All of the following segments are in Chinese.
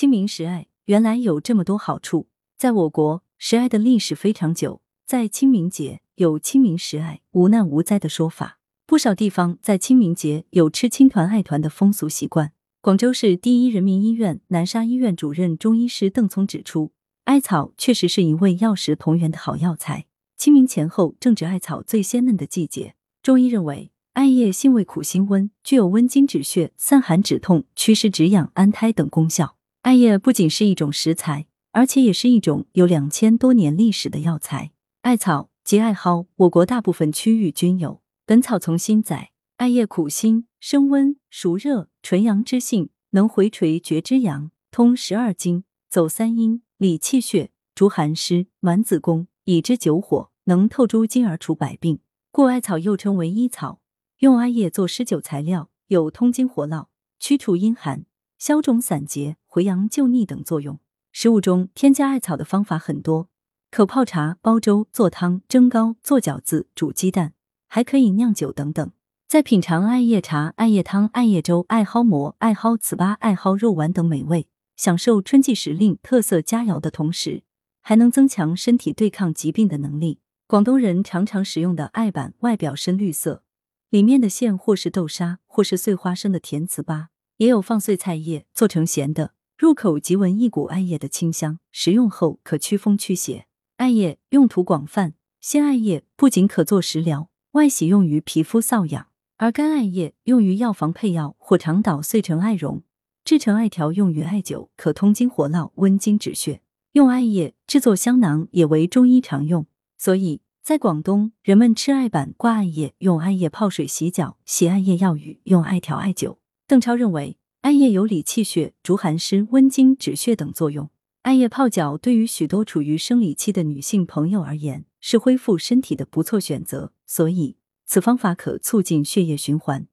清明食艾原来有这么多好处。在我国，食艾的历史非常久，在清明节有“清明食艾，无难无灾”的说法。不少地方在清明节有吃青团、艾团的风俗习惯。广州市第一人民医院南沙医院主任中医师邓聪指出，艾草确实是一味药食同源的好药材。清明前后正值艾草最鲜嫩的季节，中医认为。艾叶性味苦辛温，具有温经止血、散寒止痛、祛湿止痒、安胎等功效。艾叶不仅是一种食材，而且也是一种有两千多年历史的药材。艾草及艾蒿，我国大部分区域均有。《本草从心》载，艾叶苦辛，生温，熟热，纯阳之性，能回垂厥之阳，通十二经，走三阴，理气血，逐寒湿，暖子宫，以治久火，能透诸经而除百病。故艾草又称为医草。用艾叶做施灸材料，有通经活络、驱除阴寒、消肿散结、回阳救逆等作用。食物中添加艾草的方法很多，可泡茶、煲粥、做汤、蒸糕、做饺子、煮鸡蛋，还可以酿酒等等。在品尝艾叶茶、艾叶汤、艾叶粥、艾蒿馍、艾蒿糍粑、艾蒿肉丸等美味，享受春季时令特色佳肴的同时，还能增强身体对抗疾病的能力。广东人常常使用的艾板，外表深绿色。里面的馅或是豆沙，或是碎花生的甜糍粑，也有放碎菜叶做成咸的，入口即闻一股艾叶的清香，食用后可驱风驱邪。艾叶用途广泛，鲜艾叶不仅可做食疗，外洗用于皮肤瘙痒；而干艾叶用于药房配药或长捣碎成艾绒，制成艾条用于艾灸，可通经活络、温经止血。用艾叶制作香囊也为中医常用，所以。在广东，人们吃艾板、挂艾叶，用艾叶泡水洗脚，洗艾叶药浴，用艾条艾灸。邓超认为，艾叶有理气血、逐寒湿、温经止血等作用。艾叶泡脚对于许多处于生理期的女性朋友而言，是恢复身体的不错选择。所以，此方法可促进血液循环，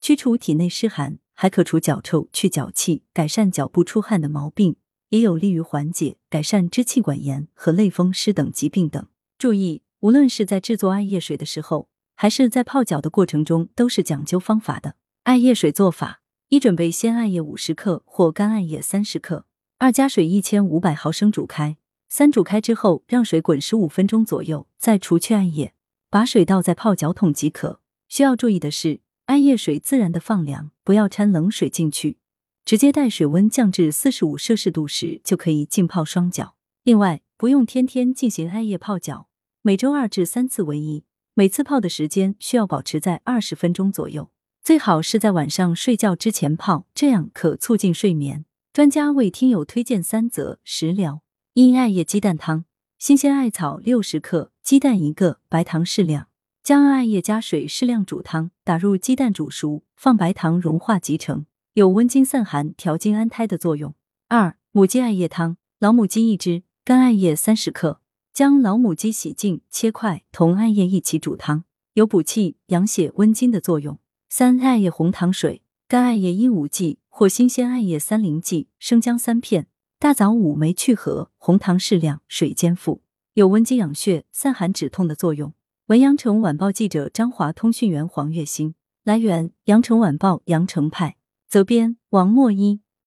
驱除体内湿寒，还可除脚臭、去脚气，改善脚部出汗的毛病，也有利于缓解、改善支气管炎和类风湿等疾病等。注意。无论是在制作艾叶水的时候，还是在泡脚的过程中，都是讲究方法的。艾叶水做法：一、准备鲜艾叶五十克或干艾叶三十克；二、加水一千五百毫升煮开；三、煮开之后让水滚十五分钟左右，再除去艾叶，把水倒在泡脚桶即可。需要注意的是，艾叶水自然的放凉，不要掺冷水进去，直接待水温降至四十五摄氏度时就可以浸泡双脚。另外，不用天天进行艾叶泡脚。每周二至三次为宜，每次泡的时间需要保持在二十分钟左右，最好是在晚上睡觉之前泡，这样可促进睡眠。专家为听友推荐三则食疗：一、艾叶鸡蛋汤，新鲜艾草六十克，鸡蛋一个，白糖适量，将艾叶加水适量煮汤，打入鸡蛋煮熟，放白糖融化即成，有温经散寒、调经安胎的作用。二、母鸡艾叶汤，老母鸡一只，干艾叶三十克。将老母鸡洗净切块，同艾叶一起煮汤，有补气、养血、温经的作用。三、艾叶红糖水，干艾叶一五剂或新鲜艾叶三零剂，生姜三片，大枣五枚去核，红糖适量，水煎服，有温经养血、散寒止痛的作用。文阳城晚报记者张华，通讯员黄月星。来源：阳城晚报阳城派，责编：王墨一。